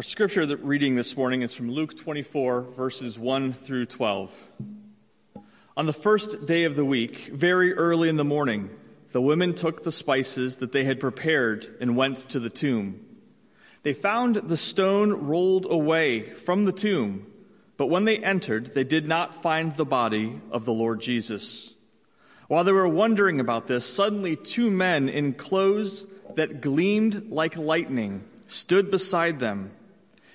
Our scripture reading this morning is from Luke 24, verses 1 through 12. On the first day of the week, very early in the morning, the women took the spices that they had prepared and went to the tomb. They found the stone rolled away from the tomb, but when they entered, they did not find the body of the Lord Jesus. While they were wondering about this, suddenly two men in clothes that gleamed like lightning stood beside them.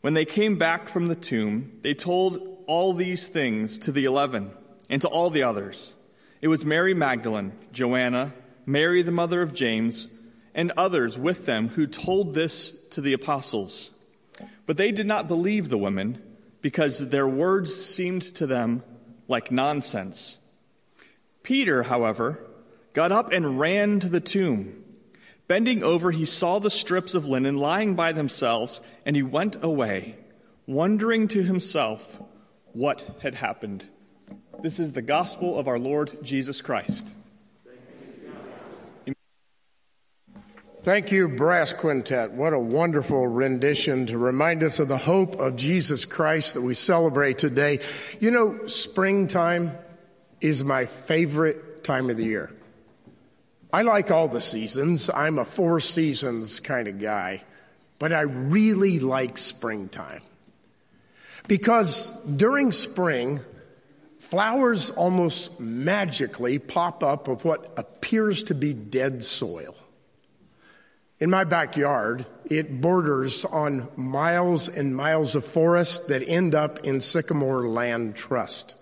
When they came back from the tomb, they told all these things to the eleven and to all the others. It was Mary Magdalene, Joanna, Mary the mother of James, and others with them who told this to the apostles. But they did not believe the women because their words seemed to them like nonsense. Peter, however, got up and ran to the tomb. Bending over, he saw the strips of linen lying by themselves, and he went away, wondering to himself what had happened. This is the gospel of our Lord Jesus Christ. Thank you, Brass Quintet. What a wonderful rendition to remind us of the hope of Jesus Christ that we celebrate today. You know, springtime is my favorite time of the year. I like all the seasons. I'm a four seasons kind of guy, but I really like springtime. Because during spring, flowers almost magically pop up of what appears to be dead soil. In my backyard, it borders on miles and miles of forest that end up in Sycamore Land Trust.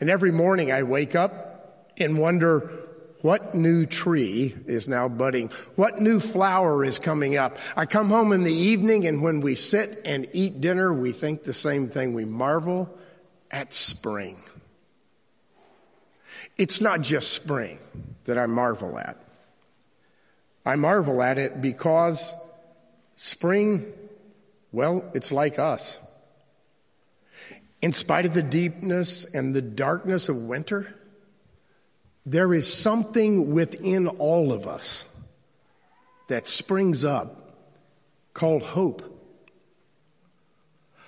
And every morning I wake up and wonder, what new tree is now budding? What new flower is coming up? I come home in the evening and when we sit and eat dinner, we think the same thing. We marvel at spring. It's not just spring that I marvel at. I marvel at it because spring, well, it's like us. In spite of the deepness and the darkness of winter, there is something within all of us that springs up called hope.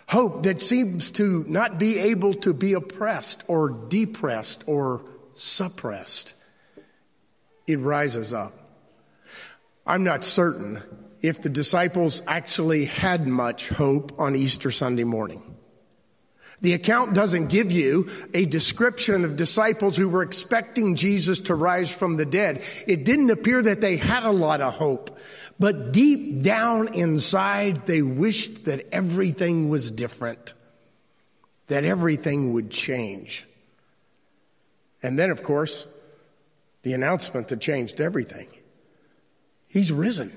Hope that seems to not be able to be oppressed or depressed or suppressed. It rises up. I'm not certain if the disciples actually had much hope on Easter Sunday morning. The account doesn't give you a description of disciples who were expecting Jesus to rise from the dead. It didn't appear that they had a lot of hope, but deep down inside, they wished that everything was different, that everything would change. And then, of course, the announcement that changed everything. He's risen.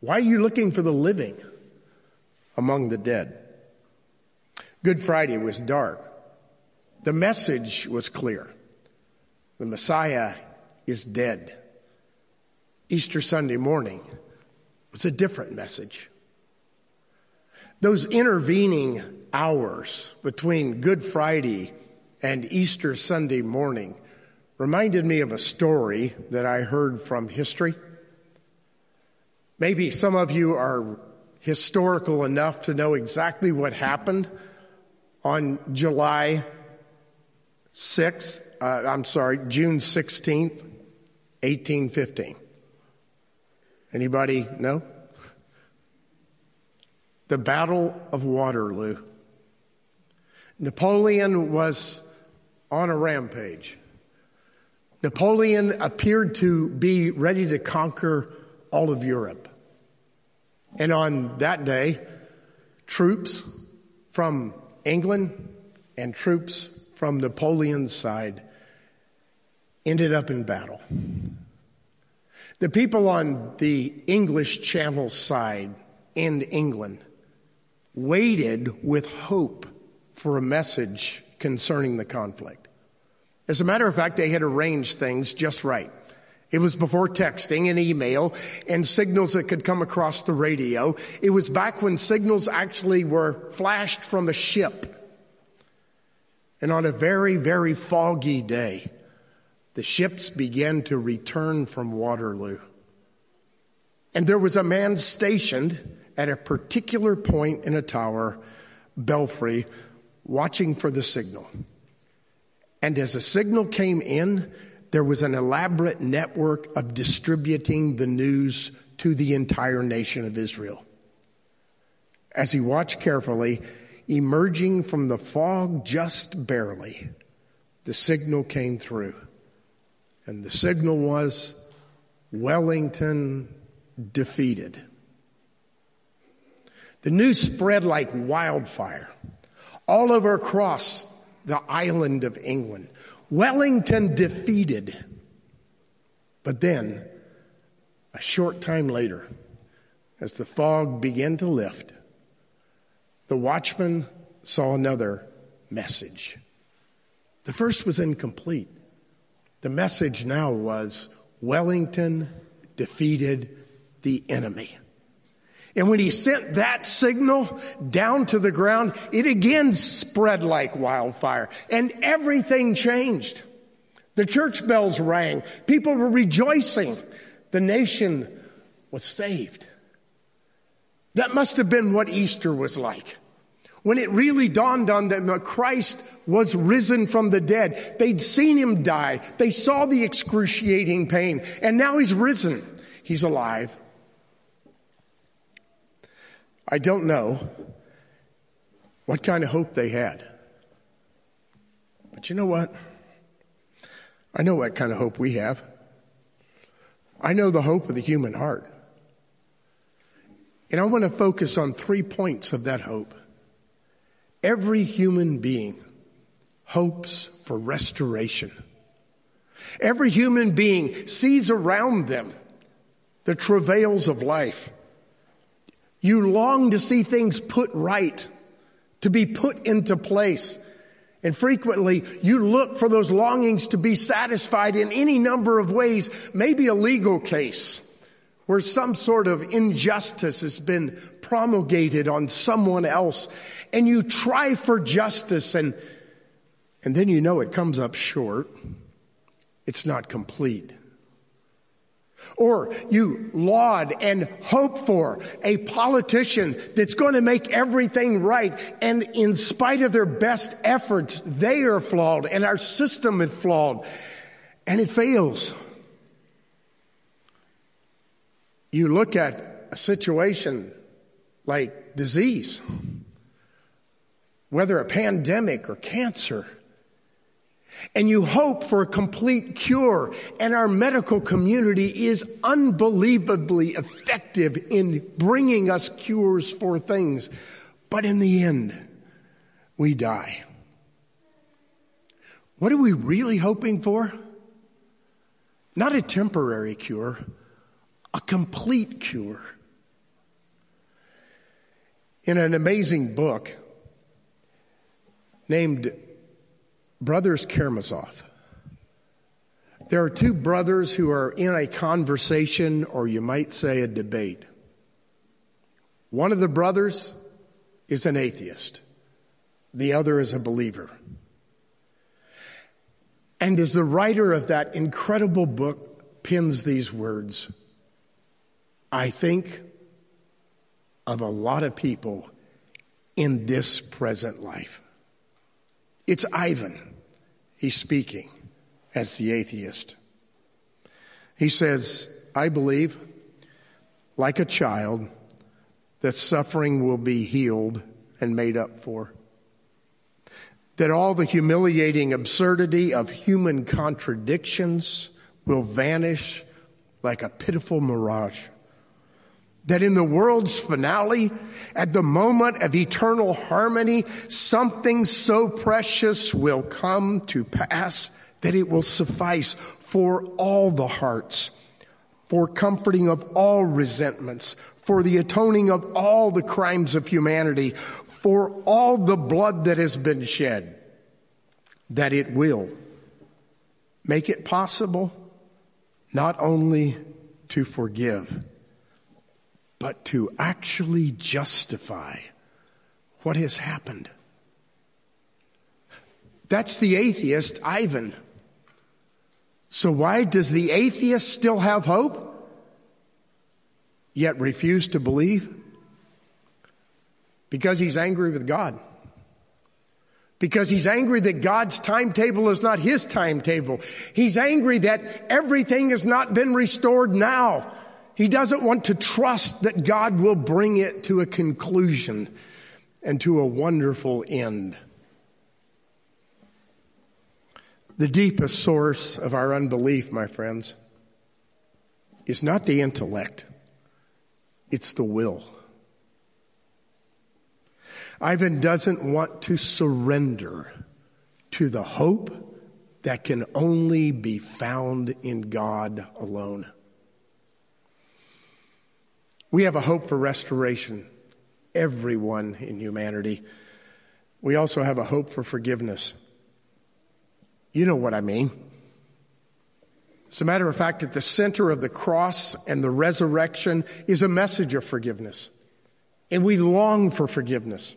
Why are you looking for the living among the dead? Good Friday was dark. The message was clear. The Messiah is dead. Easter Sunday morning was a different message. Those intervening hours between Good Friday and Easter Sunday morning reminded me of a story that I heard from history. Maybe some of you are historical enough to know exactly what happened on July 6th, uh, I'm sorry, June 16th, 1815. Anybody know? The Battle of Waterloo. Napoleon was on a rampage. Napoleon appeared to be ready to conquer all of Europe. And on that day, troops from England and troops from Napoleon's side ended up in battle. The people on the English Channel side in England waited with hope for a message concerning the conflict. As a matter of fact, they had arranged things just right. It was before texting and email and signals that could come across the radio. It was back when signals actually were flashed from a ship. And on a very, very foggy day, the ships began to return from Waterloo. And there was a man stationed at a particular point in a tower, belfry, watching for the signal. And as the signal came in, there was an elaborate network of distributing the news to the entire nation of Israel. As he watched carefully, emerging from the fog just barely, the signal came through. And the signal was Wellington defeated. The news spread like wildfire all over across the island of England. Wellington defeated. But then, a short time later, as the fog began to lift, the watchman saw another message. The first was incomplete. The message now was Wellington defeated the enemy. And when he sent that signal down to the ground, it again spread like wildfire and everything changed. The church bells rang. People were rejoicing. The nation was saved. That must have been what Easter was like. When it really dawned on them that Christ was risen from the dead. They'd seen him die. They saw the excruciating pain. And now he's risen. He's alive. I don't know what kind of hope they had. But you know what? I know what kind of hope we have. I know the hope of the human heart. And I want to focus on three points of that hope. Every human being hopes for restoration. Every human being sees around them the travails of life. You long to see things put right, to be put into place. And frequently you look for those longings to be satisfied in any number of ways, maybe a legal case where some sort of injustice has been promulgated on someone else and you try for justice and, and then you know it comes up short. It's not complete. Or you laud and hope for a politician that's going to make everything right. And in spite of their best efforts, they are flawed and our system is flawed and it fails. You look at a situation like disease, whether a pandemic or cancer, and you hope for a complete cure. And our medical community is unbelievably effective in bringing us cures for things. But in the end, we die. What are we really hoping for? Not a temporary cure, a complete cure. In an amazing book named Brothers Karamazov. There are two brothers who are in a conversation, or you might say a debate. One of the brothers is an atheist. The other is a believer. And as the writer of that incredible book pins these words, I think of a lot of people in this present life. It's Ivan. He's speaking as the atheist. He says, I believe, like a child, that suffering will be healed and made up for. That all the humiliating absurdity of human contradictions will vanish like a pitiful mirage that in the world's finale, at the moment of eternal harmony, something so precious will come to pass that it will suffice for all the hearts, for comforting of all resentments, for the atoning of all the crimes of humanity, for all the blood that has been shed, that it will make it possible not only to forgive, but to actually justify what has happened. That's the atheist, Ivan. So why does the atheist still have hope? Yet refuse to believe? Because he's angry with God. Because he's angry that God's timetable is not his timetable. He's angry that everything has not been restored now. He doesn't want to trust that God will bring it to a conclusion and to a wonderful end. The deepest source of our unbelief, my friends, is not the intellect, it's the will. Ivan doesn't want to surrender to the hope that can only be found in God alone. We have a hope for restoration, everyone in humanity. We also have a hope for forgiveness. You know what I mean. As a matter of fact, at the center of the cross and the resurrection is a message of forgiveness. And we long for forgiveness.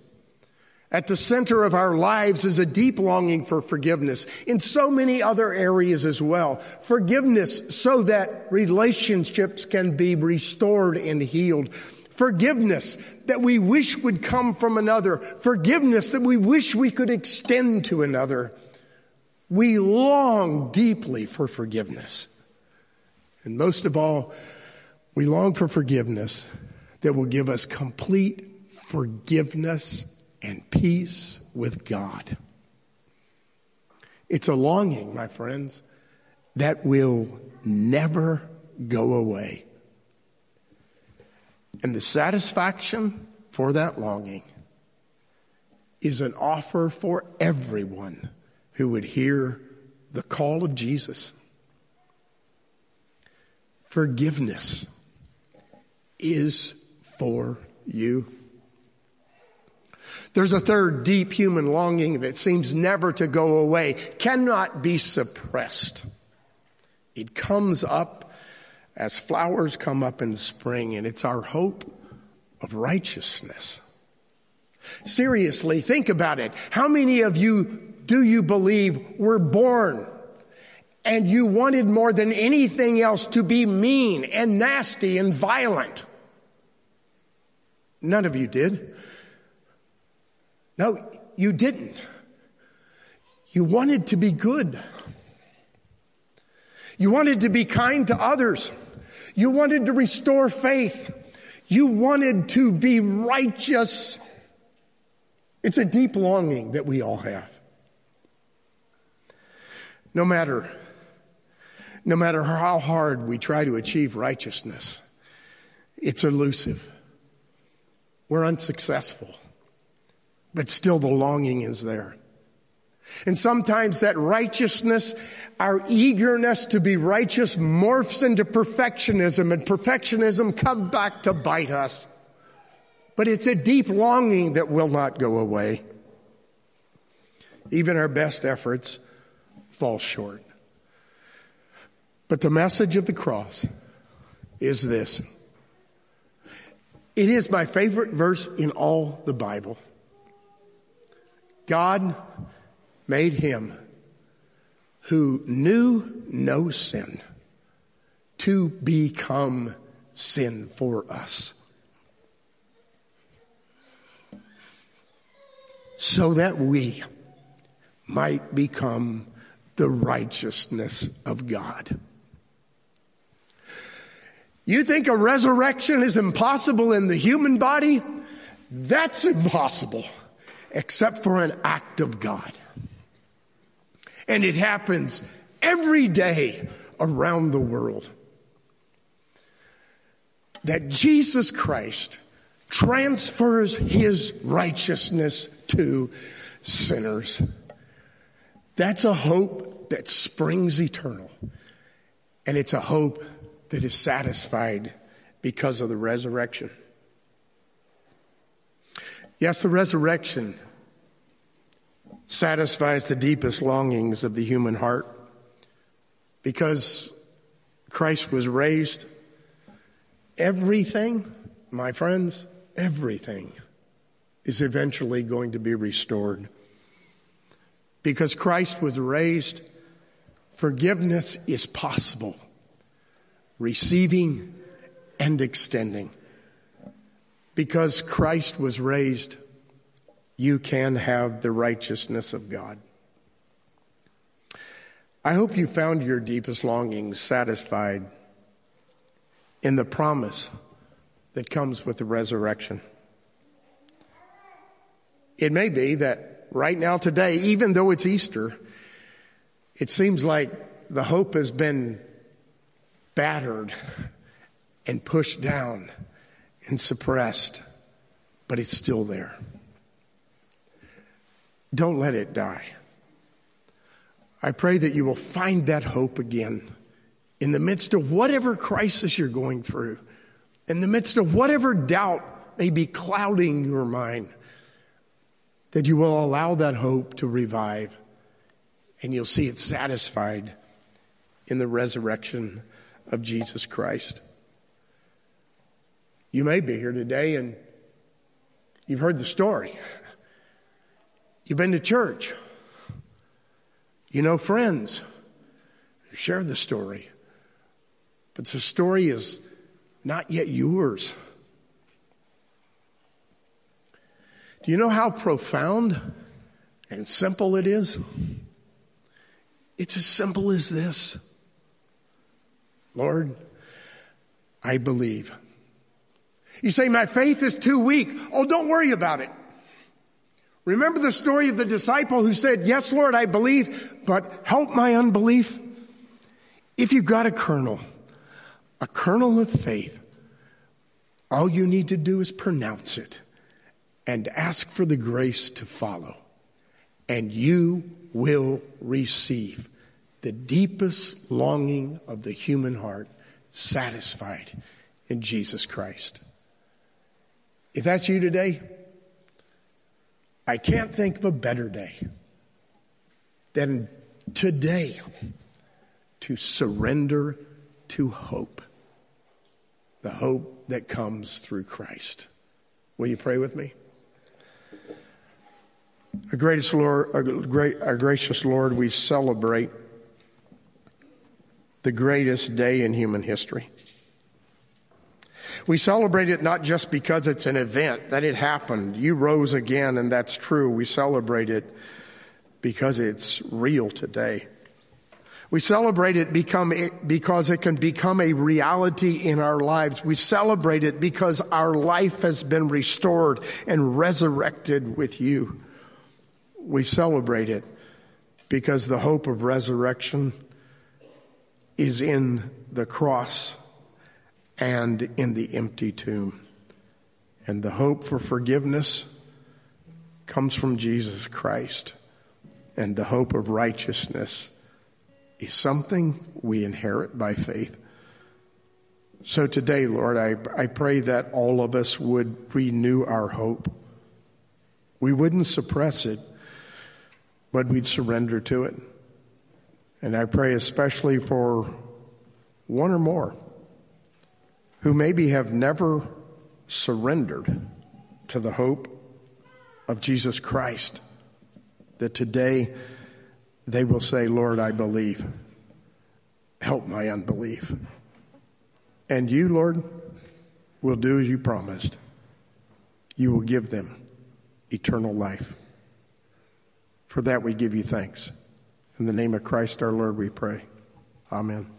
At the center of our lives is a deep longing for forgiveness in so many other areas as well. Forgiveness so that relationships can be restored and healed. Forgiveness that we wish would come from another. Forgiveness that we wish we could extend to another. We long deeply for forgiveness. And most of all, we long for forgiveness that will give us complete forgiveness and peace with God. It's a longing, my friends, that will never go away. And the satisfaction for that longing is an offer for everyone who would hear the call of Jesus. Forgiveness is for you. There's a third deep human longing that seems never to go away, cannot be suppressed. It comes up as flowers come up in spring, and it's our hope of righteousness. Seriously, think about it. How many of you do you believe were born and you wanted more than anything else to be mean and nasty and violent? None of you did. No, you didn't. You wanted to be good. You wanted to be kind to others. You wanted to restore faith. You wanted to be righteous. It's a deep longing that we all have. No matter, no matter how hard we try to achieve righteousness, it's elusive. We're unsuccessful. But still the longing is there. And sometimes that righteousness, our eagerness to be righteous morphs into perfectionism and perfectionism comes back to bite us. But it's a deep longing that will not go away. Even our best efforts fall short. But the message of the cross is this. It is my favorite verse in all the Bible. God made him who knew no sin to become sin for us. So that we might become the righteousness of God. You think a resurrection is impossible in the human body? That's impossible, except for an act of God. And it happens every day around the world. That Jesus Christ transfers his righteousness to sinners. That's a hope that springs eternal. And it's a hope that is satisfied because of the resurrection. Yes, the resurrection satisfies the deepest longings of the human heart because Christ was raised. Everything, my friends, everything is eventually going to be restored. Because Christ was raised, forgiveness is possible, receiving and extending. Because Christ was raised, you can have the righteousness of God. I hope you found your deepest longings satisfied in the promise that comes with the resurrection. It may be that right now, today, even though it's Easter, it seems like the hope has been battered and pushed down and suppressed, but it's still there. Don't let it die. I pray that you will find that hope again in the midst of whatever crisis you're going through, in the midst of whatever doubt may be clouding your mind, that you will allow that hope to revive and you'll see it satisfied in the resurrection of Jesus Christ. You may be here today and you've heard the story. You've been to church. You know friends. You share the story. But the story is not yet yours. Do you know how profound and simple it is? It's as simple as this Lord, I believe. You say, My faith is too weak. Oh, don't worry about it. Remember the story of the disciple who said, Yes, Lord, I believe, but help my unbelief? If you've got a kernel, a kernel of faith, all you need to do is pronounce it and ask for the grace to follow, and you will receive the deepest longing of the human heart satisfied in Jesus Christ. If that's you today, I can't think of a better day than today to surrender to hope. The hope that comes through Christ. Will you pray with me? Our greatest Lord, our, great, our gracious Lord, we celebrate the greatest day in human history. We celebrate it not just because it's an event, that it happened. You rose again, and that's true. We celebrate it because it's real today. We celebrate it become, because it can become a reality in our lives. We celebrate it because our life has been restored and resurrected with you. We celebrate it because the hope of resurrection is in the cross and in the empty tomb. And the hope for forgiveness comes from Jesus Christ. And the hope of righteousness is something we inherit by faith. So today, Lord, I, I pray that all of us would renew our hope. We wouldn't suppress it, but we'd surrender to it. And I pray especially for one or more who maybe have never surrendered to the hope of Jesus Christ, that today they will say, Lord, I believe. Help my unbelief. And you, Lord, will do as you promised. You will give them eternal life. For that we give you thanks. In the name of Christ our Lord we pray. Amen.